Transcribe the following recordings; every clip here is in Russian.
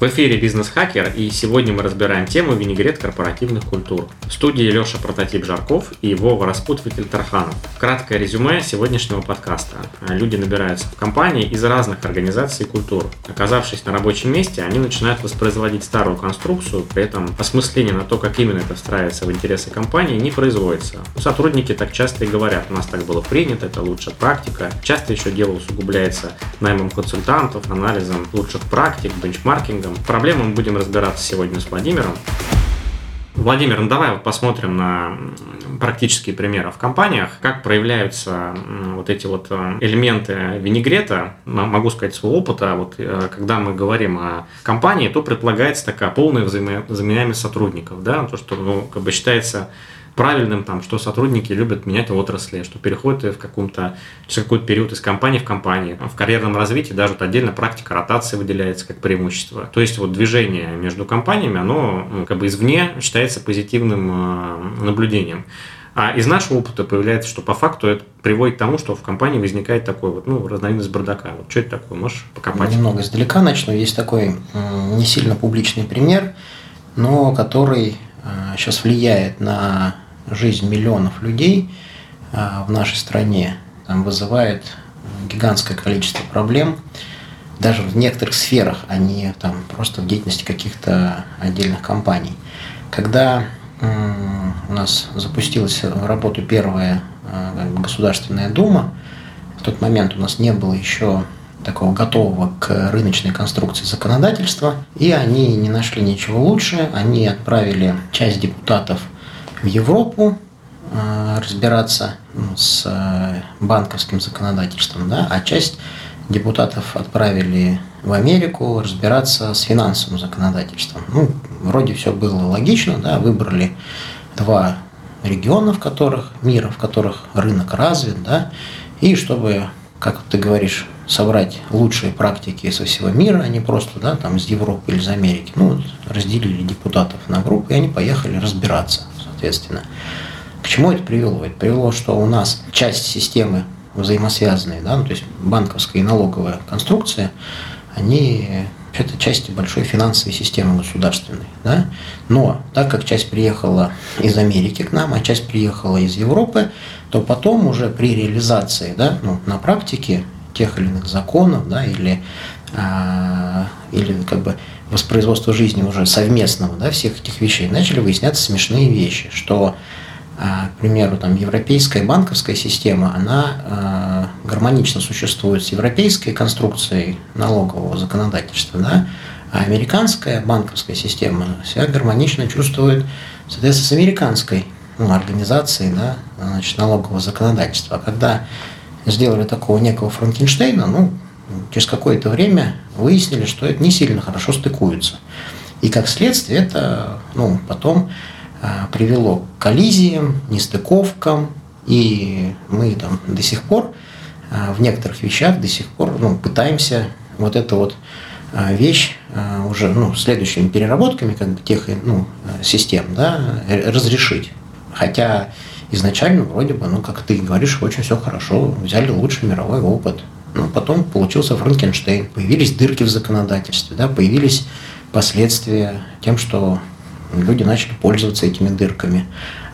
В эфире «Бизнес-хакер» и сегодня мы разбираем тему винегрет корпоративных культур. В студии Леша Прототип Жарков и Вова Распутвитель Тарханов. Краткое резюме сегодняшнего подкаста. Люди набираются в компании из разных организаций и культур. Оказавшись на рабочем месте, они начинают воспроизводить старую конструкцию, при этом осмысление на то, как именно это встраивается в интересы компании, не производится. Сотрудники так часто и говорят, у нас так было принято, это лучшая практика. Часто еще дело усугубляется наймом консультантов, анализом лучших практик, бенчмаркингом. Проблемы мы будем разбираться сегодня с Владимиром. Владимир, ну давай посмотрим на практические примеры в компаниях, как проявляются вот эти вот э, элементы винегрета. Могу сказать своего опыта, вот э, когда мы говорим о компании, то предполагается такая полная взаимозаменяемость сотрудников, да, то, что ну, как бы считается правильным, там, что сотрудники любят менять отрасли, что переходят в каком-то, через какой-то период из компании в компании. В карьерном развитии даже вот отдельно практика ротации выделяется как преимущество. То есть вот движение между компаниями, оно ну, как бы извне считается позитивным э, наблюдением. А из нашего опыта появляется, что по факту это приводит к тому, что в компании возникает такой вот, ну, разновидность бардака. Вот что это такое? Можешь покопать? Немного издалека начну. Есть такой не сильно публичный пример, но который сейчас э, влияет на жизнь миллионов людей а, в нашей стране там, вызывает гигантское количество проблем. Даже в некоторых сферах, а не там, просто в деятельности каких-то отдельных компаний. Когда у нас запустилась в работу первая а, Государственная Дума, в тот момент у нас не было еще такого готового к рыночной конструкции законодательства, и они не нашли ничего лучше, они отправили часть депутатов в Европу э, разбираться ну, с э, банковским законодательством, да, а часть депутатов отправили в Америку разбираться с финансовым законодательством. Ну, вроде все было логично, да, выбрали два региона, в которых, мира, в которых рынок развит, да, и чтобы, как ты говоришь, собрать лучшие практики со всего мира, а не просто да, там, из Европы или из Америки. Ну, разделили депутатов на группы, и они поехали разбираться соответственно. К чему это привело? Это привело, что у нас часть системы взаимосвязанные, да, ну, то есть банковская и налоговая конструкция, они это части большой финансовой системы государственной. Да? Но так как часть приехала из Америки к нам, а часть приехала из Европы, то потом уже при реализации да, ну, на практике тех или иных законов да, или, а, или как бы воспроизводства жизни уже совместного, да, всех этих вещей, начали выясняться смешные вещи, что, а, к примеру, там европейская банковская система, она а, гармонично существует с европейской конструкцией налогового законодательства, да, а американская банковская система себя гармонично чувствует, соответственно, с американской ну, организацией да, значит, налогового законодательства. А когда сделали такого некого Франкенштейна, ну, через какое-то время выяснили, что это не сильно хорошо стыкуется. И как следствие это ну, потом а, привело к коллизиям, нестыковкам, и мы там до сих пор а, в некоторых вещах до сих пор ну, пытаемся вот эту вот а, вещь уже ну, следующими переработками как бы, тех ну, систем да, разрешить. Хотя изначально вроде бы, ну, как ты говоришь, очень все хорошо, взяли лучший мировой опыт, ну, потом получился Франкенштейн, появились дырки в законодательстве, да, появились последствия тем, что люди начали пользоваться этими дырками.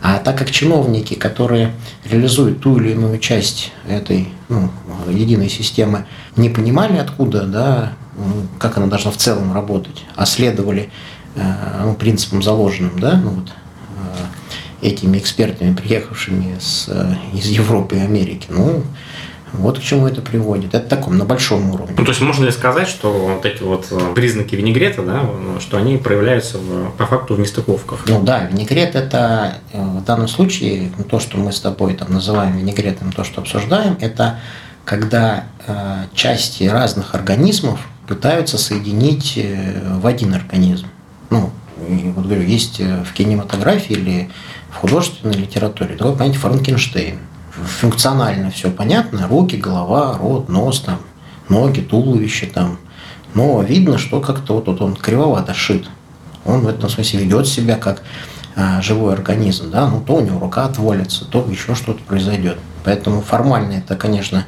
А так как чиновники, которые реализуют ту или иную часть этой ну, единой системы, не понимали, откуда, да, как она должна в целом работать, а следовали э, ну, принципам заложенным, да, ну, вот, э, этими экспертами, приехавшими с, э, из Европы и Америки, ну, вот к чему это приводит. Это таком, на большом уровне. Ну, то есть можно ли сказать, что вот эти вот э, признаки винегрета, да, что они проявляются в, по факту в нестыковках? Ну да, винегрет это э, в данном случае, то, что мы с тобой там называем винегретом, то, что обсуждаем, это когда э, части разных организмов пытаются соединить э, в один организм. Ну, вот говорю, есть в кинематографии или в художественной литературе такое понятие Франкенштейн функционально все понятно, руки, голова, рот, нос, там, ноги, туловище там. Но видно, что как-то вот, вот он кривовато шит. Он в этом смысле ведет себя как а, живой организм, да, ну то у него рука отвалится, то еще что-то произойдет. Поэтому формально это, конечно,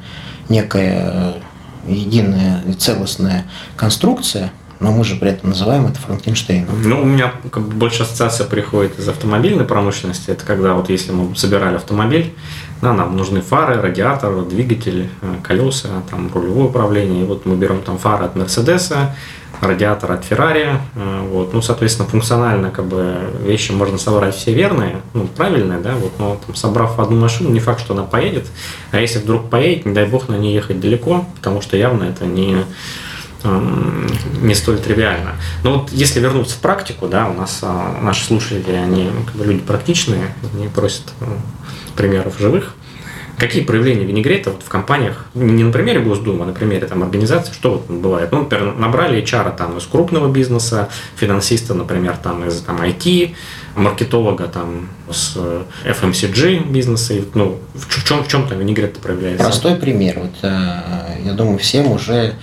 некая э, единая целостная конструкция, но мы же при этом называем это Франкенштейном. Ну, у меня как бы больше ассоциация приходит из автомобильной промышленности. Это когда вот если мы собирали автомобиль, да, нам нужны фары, радиатор, двигатель, э, колеса, там рулевое управление. И вот мы берем там фары от Мерседеса, радиатор от Феррари. Э, вот. Ну, соответственно, функционально как бы вещи можно собрать все верные, ну, правильные, да, вот, но там, собрав одну машину, не факт, что она поедет. А если вдруг поедет, не дай бог на ней ехать далеко, потому что явно это не не столь тривиально. Но вот если вернуться в практику, да, у нас а, наши слушатели, они как бы люди практичные, они просят э, примеров живых. Какие проявления винегрета вот в компаниях, не на примере Госдумы, а на примере там, организации, что вот бывает? Ну, например, набрали HR там, из крупного бизнеса, финансиста, например, там, из там, IT, маркетолога там, с FMCG бизнеса. Ну, в чем, в чем там винегрет проявляется? Простой пример. Вот, э, я думаю, всем уже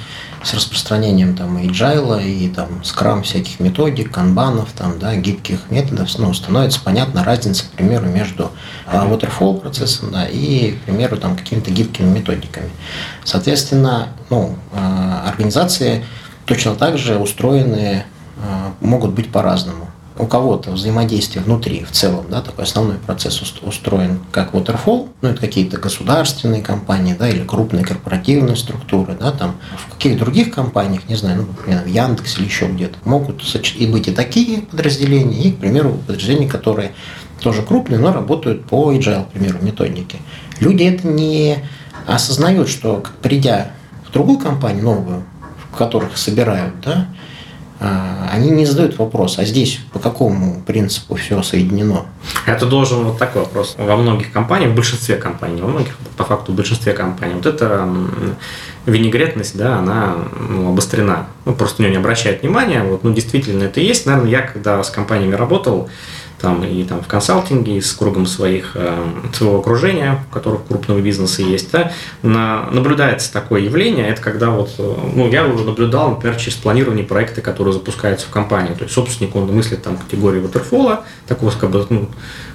с распространением там agile и там скрам всяких методик, канбанов, там, да, гибких методов, ну, становится понятна разница, к примеру, между а, waterfall процессом, да, и, к примеру, там какими-то гибкими методиками. Соответственно, ну, а, организации точно так же устроены, а, могут быть по-разному у кого-то взаимодействие внутри в целом, да, такой основной процесс устроен как waterfall, ну, это какие-то государственные компании, да, или крупные корпоративные структуры, да, там, в каких других компаниях, не знаю, ну, например, в Яндексе или еще где-то, могут и быть и такие подразделения, и, к примеру, подразделения, которые тоже крупные, но работают по agile, к примеру, методике. Люди это не осознают, что придя в другую компанию, новую, в которых собирают, да, они не задают вопрос, а здесь по какому принципу все соединено? Это должен вот такой вопрос. Во многих компаниях, в большинстве компаний, во многих, по факту, в большинстве компаний, вот эта винегретность, да, она ну, обострена. Ну, просто на нее не обращают внимания. Вот, ну, действительно, это есть. Наверное, я, когда с компаниями работал, там и там в консалтинге, и с кругом своих, э, своего окружения, у которых крупного бизнеса есть, да, на, наблюдается такое явление, это когда вот, э, ну, я уже наблюдал, например, через планирование проекта, которые запускаются в компании, то есть собственник, он мыслит там категории waterfall, такого, как бы, ну,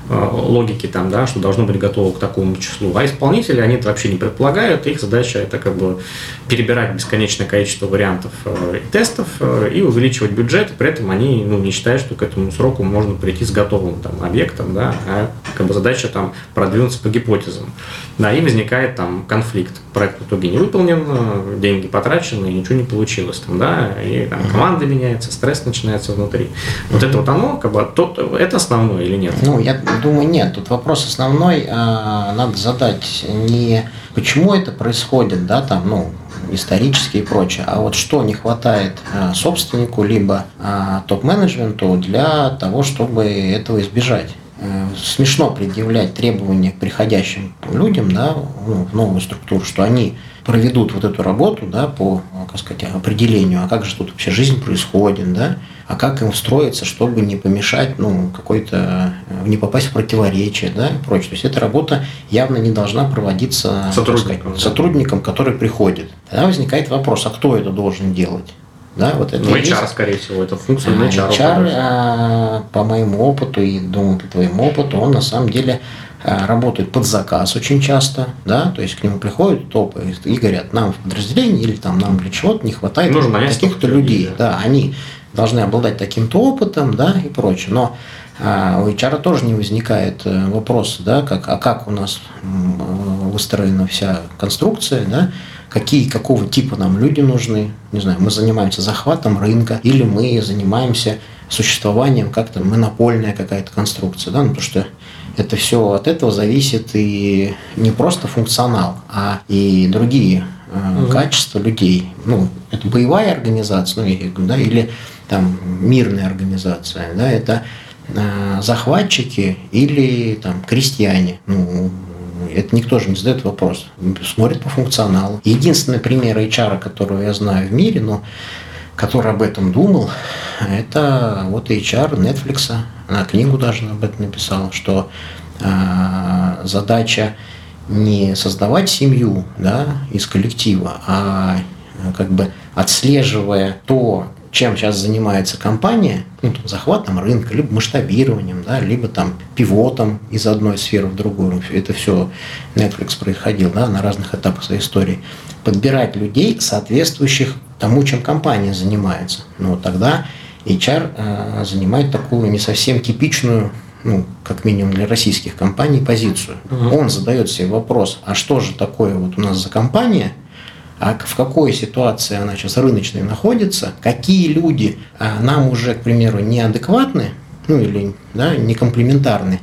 логики там, да, что должно быть готово к такому числу. А исполнители, они это вообще не предполагают, их задача это как бы перебирать бесконечное количество вариантов э, и тестов э, и увеличивать бюджет, при этом они ну, не считают, что к этому сроку можно прийти с готовым там, объектом, да, а как бы задача там продвинуться по гипотезам. Да, и возникает там конфликт. Проект в итоге не выполнен, деньги потрачены, и ничего не получилось. Там, да, и там, команда меняется, стресс начинается внутри. Вот это вот оно, как бы, то, это основное или нет? Ну, я думаю, нет. Тут вопрос основной, а, надо задать не почему это происходит, да, там, ну, исторически и прочее, а вот что не хватает а, собственнику либо а, топ-менеджменту для того, чтобы этого избежать э, смешно предъявлять требования к приходящим людям да, ну, в новую структуру, что они проведут вот эту работу да, по как сказать, определению, а как же тут вообще жизнь происходит, да, а как им встроиться, чтобы не помешать, ну, какой-то, э, не попасть в противоречие, да, и прочее. То есть эта работа явно не должна проводиться сотрудником, сказать, сотрудником который приходит. Тогда возникает вопрос, а кто это должен делать? Да, вот это ну, HR, есть. скорее всего, это функция а, HR. HR, а, по моему опыту и, думаю, по твоему опыту, он на самом деле а, работает под заказ очень часто, да, то есть к нему приходят топы и говорят, нам в подразделении или там нам для чего-то не хватает таких-то людей, да. да, они должны обладать таким-то опытом, да, и прочее. Но а, у HR тоже не возникает э, вопроса, да, как, а как у нас выстроена вся конструкция, да, какие, какого типа нам люди нужны, не знаю, мы занимаемся захватом рынка или мы занимаемся существованием как-то монопольная какая-то конструкция, да, ну, потому что это все от этого зависит и не просто функционал, а и другие э, угу. качества людей. Ну, это боевая организация, ну, да, или там мирная организация, да, это э, захватчики или там крестьяне. Ну, это никто же не задает вопрос. Смотрит по функционалу. Единственный пример HR, которого я знаю в мире, но который об этом думал, это вот HR Netflix. Она книгу даже об этом написала, что э, задача не создавать семью да, из коллектива, а как бы отслеживая то, чем сейчас занимается компания, ну, там, захватом рынка, либо масштабированием, да, либо там пивотом из одной сферы в другую. Это все Netflix происходил да, на разных этапах своей истории. Подбирать людей, соответствующих тому, чем компания занимается. Ну, тогда HR э, занимает такую не совсем типичную ну, как минимум для российских компаний, позицию. Угу. Он задает себе вопрос, а что же такое вот у нас за компания, а в какой ситуации она сейчас рыночной находится, какие люди а, нам уже, к примеру, неадекватны, ну или да, не комплементарны.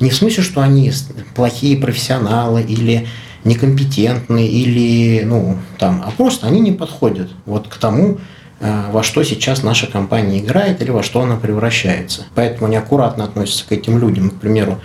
Не в смысле, что они плохие профессионалы или некомпетентны, или, ну, там, а просто они не подходят вот к тому, а, во что сейчас наша компания играет или во что она превращается. Поэтому они аккуратно относятся к этим людям. К примеру,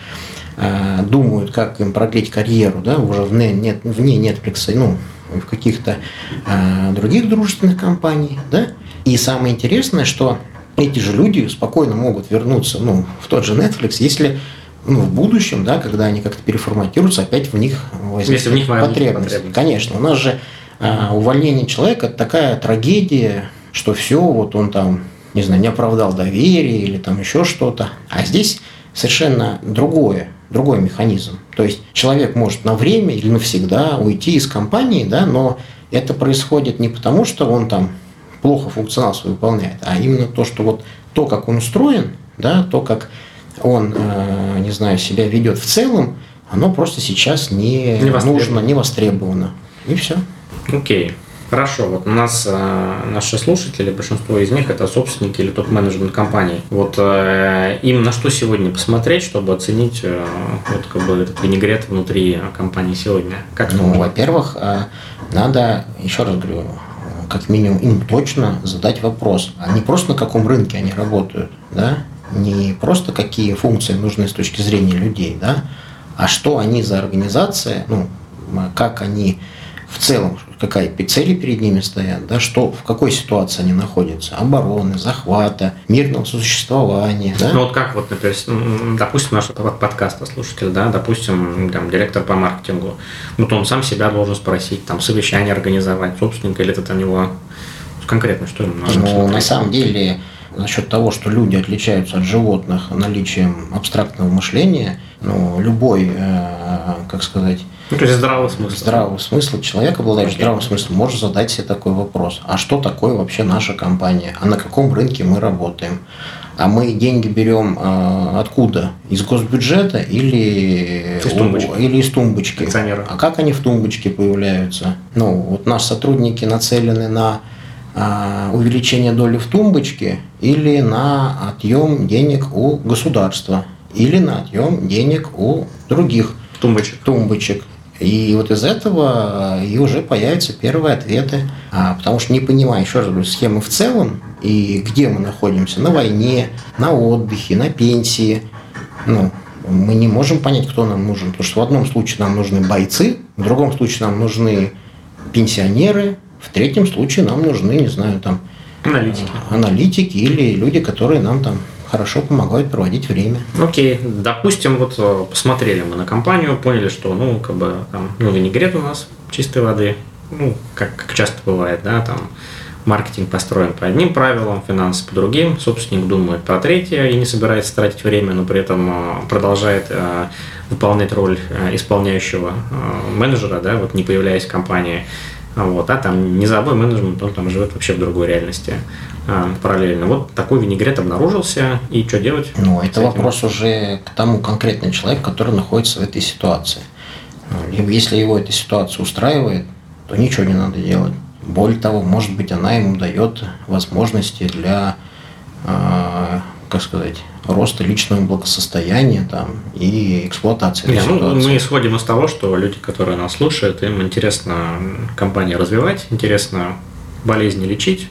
а, думают, как им продлить карьеру, да, уже вне, нет, вне Netflix, ну, в каких-то э, других дружественных компаний, да. И самое интересное, что эти же люди спокойно могут вернуться, ну, в тот же Netflix, если ну, в будущем, да, когда они как-то переформатируются, опять в них возникнет в них потребность. потребность. Конечно, у нас же э, увольнение человека это такая трагедия, что все, вот он там, не знаю, не оправдал доверие или там еще что-то. А здесь совершенно другое другой механизм. То есть человек может на время или навсегда уйти из компании, да, но это происходит не потому, что он там плохо функционал свой выполняет, а именно то, что вот то, как он устроен, да, то, как он, э, не знаю, себя ведет в целом, оно просто сейчас не, не нужно, не востребовано. И все. Окей. Okay. Хорошо, вот у нас э, наши слушатели, большинство из них это собственники или топ-менеджмент компаний. Вот э, им на что сегодня посмотреть, чтобы оценить э, вот как бы этот винегрет внутри компании сегодня? Как ну, во-первых, э, надо, еще раз говорю, как минимум им точно задать вопрос, а не просто на каком рынке они работают, да, не просто какие функции нужны с точки зрения людей, да, а что они за организация, ну, как они в целом, какая цели перед ними стоят, да, что, в какой ситуации они находятся, обороны, захвата, мирного существования. Да? Ну вот как вот, например, допустим, наш подкаст слушатель, да, допустим, там, директор по маркетингу, вот он сам себя должен спросить, там, совещание организовать, собственника, или это у него конкретно, что ему нужно Ну, на самом деле, насчет того, что люди отличаются от животных наличием абстрактного мышления, ну, любой, э, как сказать, ну, то есть здравого смысла. Здравого смысла. Человек, обладающий okay. здравым смыслом, может задать себе такой вопрос. А что такое вообще наша компания? А на каком рынке мы работаем? А мы деньги берем э, откуда? Из госбюджета или из тумбочки? Или из тумбочки? А как они в тумбочке появляются? Ну, вот наши сотрудники нацелены на э, увеличение доли в тумбочке или на отъем денег у государства, или на отъем денег у других тумбочек. тумбочек. И вот из этого и уже появятся первые ответы, а, потому что не понимая, еще раз говорю, схемы в целом и где мы находимся, на войне, на отдыхе, на пенсии, ну, мы не можем понять, кто нам нужен, потому что в одном случае нам нужны бойцы, в другом случае нам нужны пенсионеры, в третьем случае нам нужны, не знаю, там аналитики, аналитики или люди, которые нам там хорошо помогают проводить время. Окей, допустим, вот э, посмотрели мы на компанию, поняли, что, ну, как бы, там, ну, винегрет у нас чистой воды, ну, как, как часто бывает, да, там, маркетинг построен по одним правилам, финансы по другим, собственник думает про третье и не собирается тратить время, но при этом э, продолжает э, выполнять роль исполняющего менеджера, да, вот не появляясь в компании. Вот, а там не низовой менеджмент, он там живет вообще в другой реальности а, параллельно. Вот такой винегрет обнаружился, и что делать? Ну, это вопрос уже к тому конкретному человеку, который находится в этой ситуации. Ну, если его эта ситуация устраивает, то ничего не надо делать. Более того, может быть, она ему дает возможности для, э, как сказать, роста личного благосостояния там, и эксплуатации Не, ну, Мы исходим из того, что люди, которые нас слушают, им интересно компанию развивать, интересно болезни лечить,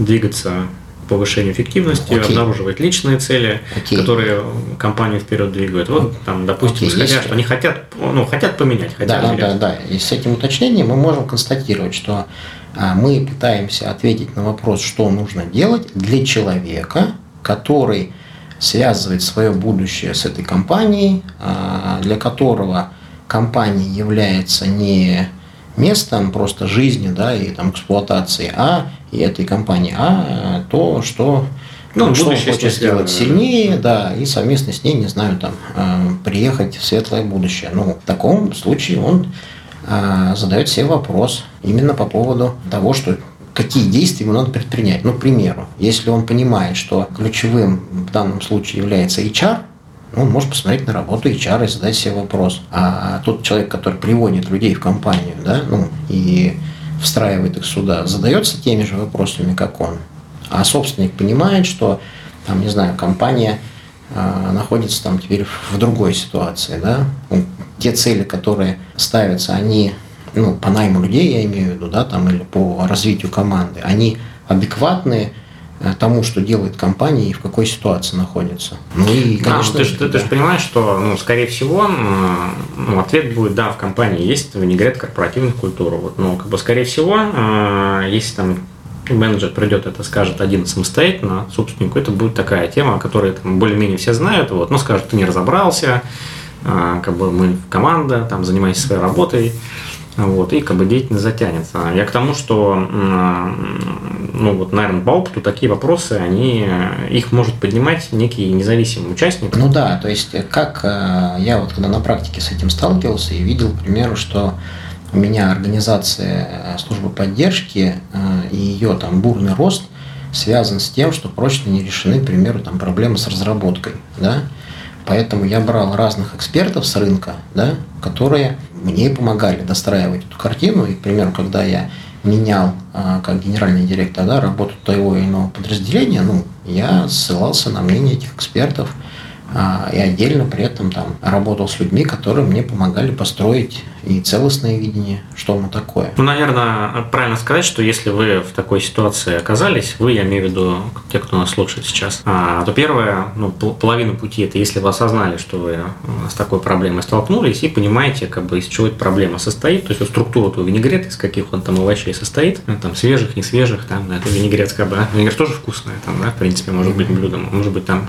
двигаться к повышению эффективности, okay. обнаруживать личные цели, okay. которые компанию вперед двигают. Вот там, допустим, okay. исходя, Если... что они хотят, ну, хотят поменять. Хотят да, да, да. И с этим уточнением мы можем констатировать, что а, мы пытаемся ответить на вопрос, что нужно делать для человека, который связывает свое будущее с этой компанией, а, для которого компания является не местом просто жизни, да, и там эксплуатации А и этой компании А, то, что ну, что он хочет сделать сильнее, да, и совместно с ней, не знаю, там, э, приехать в светлое будущее. Ну, в таком случае он э, задает себе вопрос именно по поводу того, что какие действия ему надо предпринять. Ну, к примеру, если он понимает, что ключевым в данном случае является HR, он может посмотреть на работу HR и задать себе вопрос. А тот человек, который приводит людей в компанию, да, ну, и встраивает их сюда, задается теми же вопросами, как он. А собственник понимает, что, там, не знаю, компания э, находится там теперь в другой ситуации, да, ну, те цели, которые ставятся, они, ну, по найму людей, я имею в виду, да, там, или по развитию команды, они адекватные Э, тому, что делает компания и в какой ситуации находится. Ну и, конечно, а, ты, ты, ты же понимаешь, что, ну, скорее всего, ну, ответ будет, да, в компании есть винегрет корпоративных культур. Вот, но, как бы, скорее всего, э, если там менеджер придет это скажет один самостоятельно собственнику, это будет такая тема, которую там более-менее все знают, вот, но скажет, ты не разобрался, э, как бы мы команда, там, занимайся своей работой, вот, и как бы деятельность затянется. Я к тому, что, ну вот, наверное, по опыту такие вопросы, они, их может поднимать некий независимый участник. Ну да, то есть как э, я вот когда на практике с этим сталкивался и видел, к примеру, что у меня организация э, службы поддержки э, и ее там бурный рост связан с тем, что прочно не решены, к примеру, там проблемы с разработкой, да, Поэтому я брал разных экспертов с рынка, да, которые мне помогали достраивать эту картину. И, к примеру, когда я менял а, как генеральный директор да, работу того или иного подразделения, ну, я ссылался на мнение этих экспертов – а, и отдельно при этом там работал с людьми, которые мне помогали построить и целостное видение, что оно такое. Ну, наверное, правильно сказать, что если вы в такой ситуации оказались, вы, я имею в виду те, кто нас слушает сейчас, а, то первое, ну, половину пути это если вы осознали, что вы э, с такой проблемой столкнулись и понимаете, как бы из чего эта проблема состоит, то есть вот структура этого винегрета, из каких он там овощей состоит, ну, там свежих, не свежих, там, это винегрет, как бы, винегрет тоже вкусный, там, да, в принципе, может быть блюдом, может быть там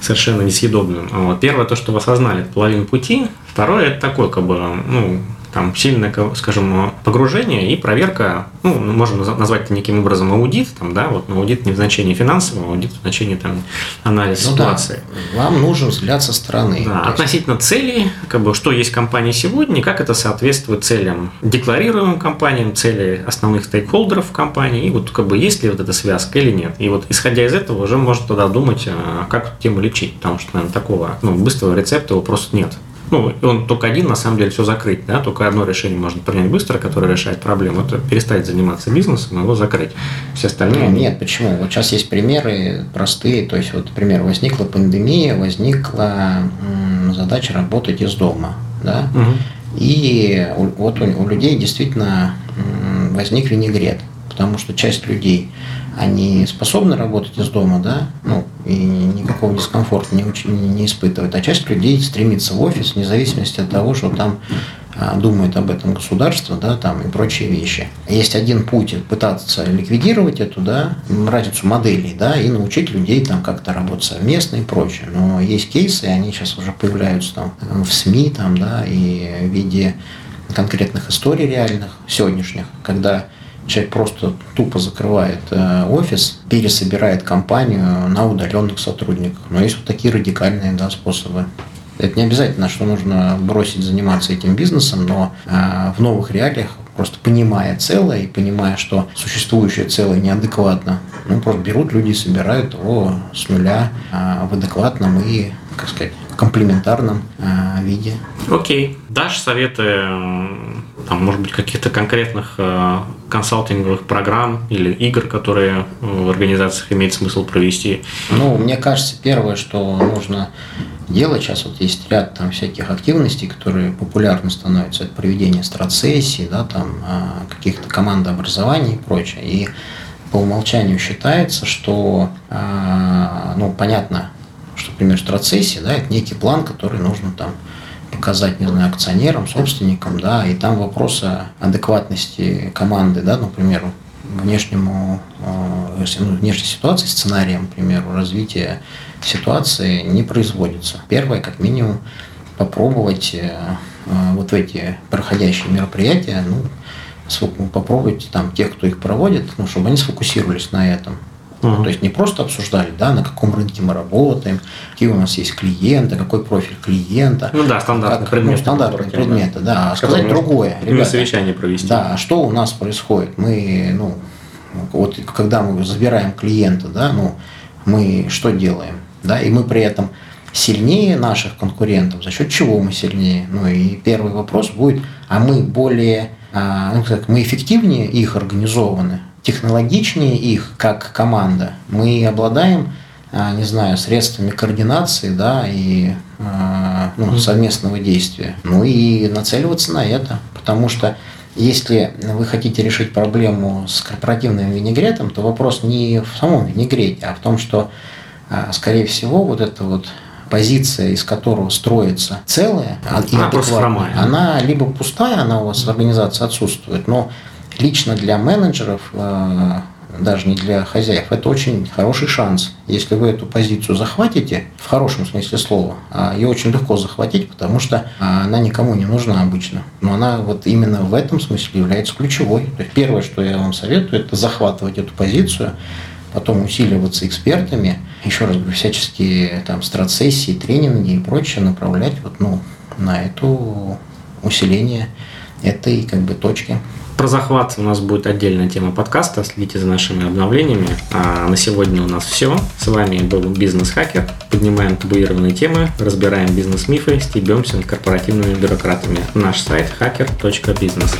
совершенно несъедобным. Вот. Первое, то, что вы осознали, это половина пути. Второе, это такое, как бы, ну, там сильное, скажем, погружение и проверка, ну, можно назвать это неким образом аудит, там, да, вот, но аудит не в значении финансового, аудит в значении там анализа ну, ситуации. Да. Вам нужен взгляд со стороны. Да, относительно есть... целей, как бы, что есть компания сегодня, как это соответствует целям декларируемым компаниям, цели основных стейкхолдеров компании, и вот как бы есть ли вот эта связка или нет. И вот исходя из этого уже можно тогда думать, а, как эту тему лечить, потому что, наверное, такого ну, быстрого рецепта его просто нет. Ну, он только один, на самом деле, все закрыть, да, только одно решение можно принять быстро, которое решает проблему, это перестать заниматься бизнесом, его закрыть. Все остальные... Ну, нет, почему? Вот сейчас есть примеры простые, то есть, вот, например, возникла пандемия, возникла задача работать из дома, да, угу. и вот у, у людей действительно возник винегрет, потому что часть людей они способны работать из дома, да, ну, и никакого дискомфорта не, не, не испытывают. А часть людей стремится в офис, вне зависимости от того, что там а, думает об этом государство, да, там и прочие вещи. Есть один путь пытаться ликвидировать эту, да, разницу моделей, да, и научить людей там как-то работать совместно и прочее. Но есть кейсы, они сейчас уже появляются там в СМИ, там, да, и в виде конкретных историй реальных, сегодняшних, когда Человек просто тупо закрывает э, офис, пересобирает компанию на удаленных сотрудниках. Но есть вот такие радикальные да, способы. Это не обязательно, что нужно бросить заниматься этим бизнесом, но э, в новых реалиях, просто понимая целое и понимая, что существующее целое неадекватно, ну, просто берут люди и собирают его с нуля э, в адекватном и, как сказать, комплементарном э, виде. Окей. Дашь советы, там, может быть, каких-то конкретных э, консалтинговых программ или игр, которые в организациях имеет смысл провести? Ну, мне кажется, первое, что нужно делать, сейчас вот есть ряд там всяких активностей, которые популярны становятся, это проведение страцессий, да, там, э, каких-то командообразований и прочее. И по умолчанию считается, что, э, ну, понятно, что, например, страцессия, да, это некий план, который нужно там показать, не знаю, акционерам, собственникам, да, и там вопросы адекватности команды, да, например, внешнему, э, ну, внешней ситуации, сценарием, к примеру, развития ситуации не производится. Первое, как минимум, попробовать э, вот в эти проходящие мероприятия, ну, попробуйте там тех, кто их проводит, ну, чтобы они сфокусировались на этом. Uh-huh. То есть не просто обсуждали, да, на каком рынке мы работаем, какие у нас есть клиенты, какой профиль клиента. Ну да, стандартные как, предметы. Ну, стандартные предметы, да. А сказать другое. Ребята, совещание провести. Да, что у нас происходит? Мы, ну, вот когда мы забираем клиента, да, ну, мы что делаем? Да, и мы при этом сильнее наших конкурентов. За счет чего мы сильнее? Ну и первый вопрос будет, а мы более, а, ну, как, мы эффективнее их организованы, технологичнее их как команда. Мы обладаем, а, не знаю, средствами координации, да, и а, ну, совместного действия. Ну и нацеливаться на это, потому что если вы хотите решить проблему с корпоративным винегретом, то вопрос не в самом винегрете, а в том, что, а, скорее всего, вот эта вот позиция, из которого строится целое, она, она, она либо пустая, она у вас в организации отсутствует, но лично для менеджеров а, даже не для хозяев, это очень хороший шанс. Если вы эту позицию захватите, в хорошем смысле слова, а, ее очень легко захватить, потому что а, она никому не нужна обычно. Но она вот именно в этом смысле является ключевой. То есть первое, что я вам советую, это захватывать эту позицию, потом усиливаться экспертами, еще раз говорю, всяческие там стратсессии, тренинги и прочее направлять вот, ну, на это усиление этой как бы точки. Про захват у нас будет отдельная тема подкаста. Следите за нашими обновлениями. А на сегодня у нас все. С вами был бизнес-хакер. Поднимаем табуированные темы, разбираем бизнес-мифы, стебемся над корпоративными бюрократами. Наш сайт hacker.business.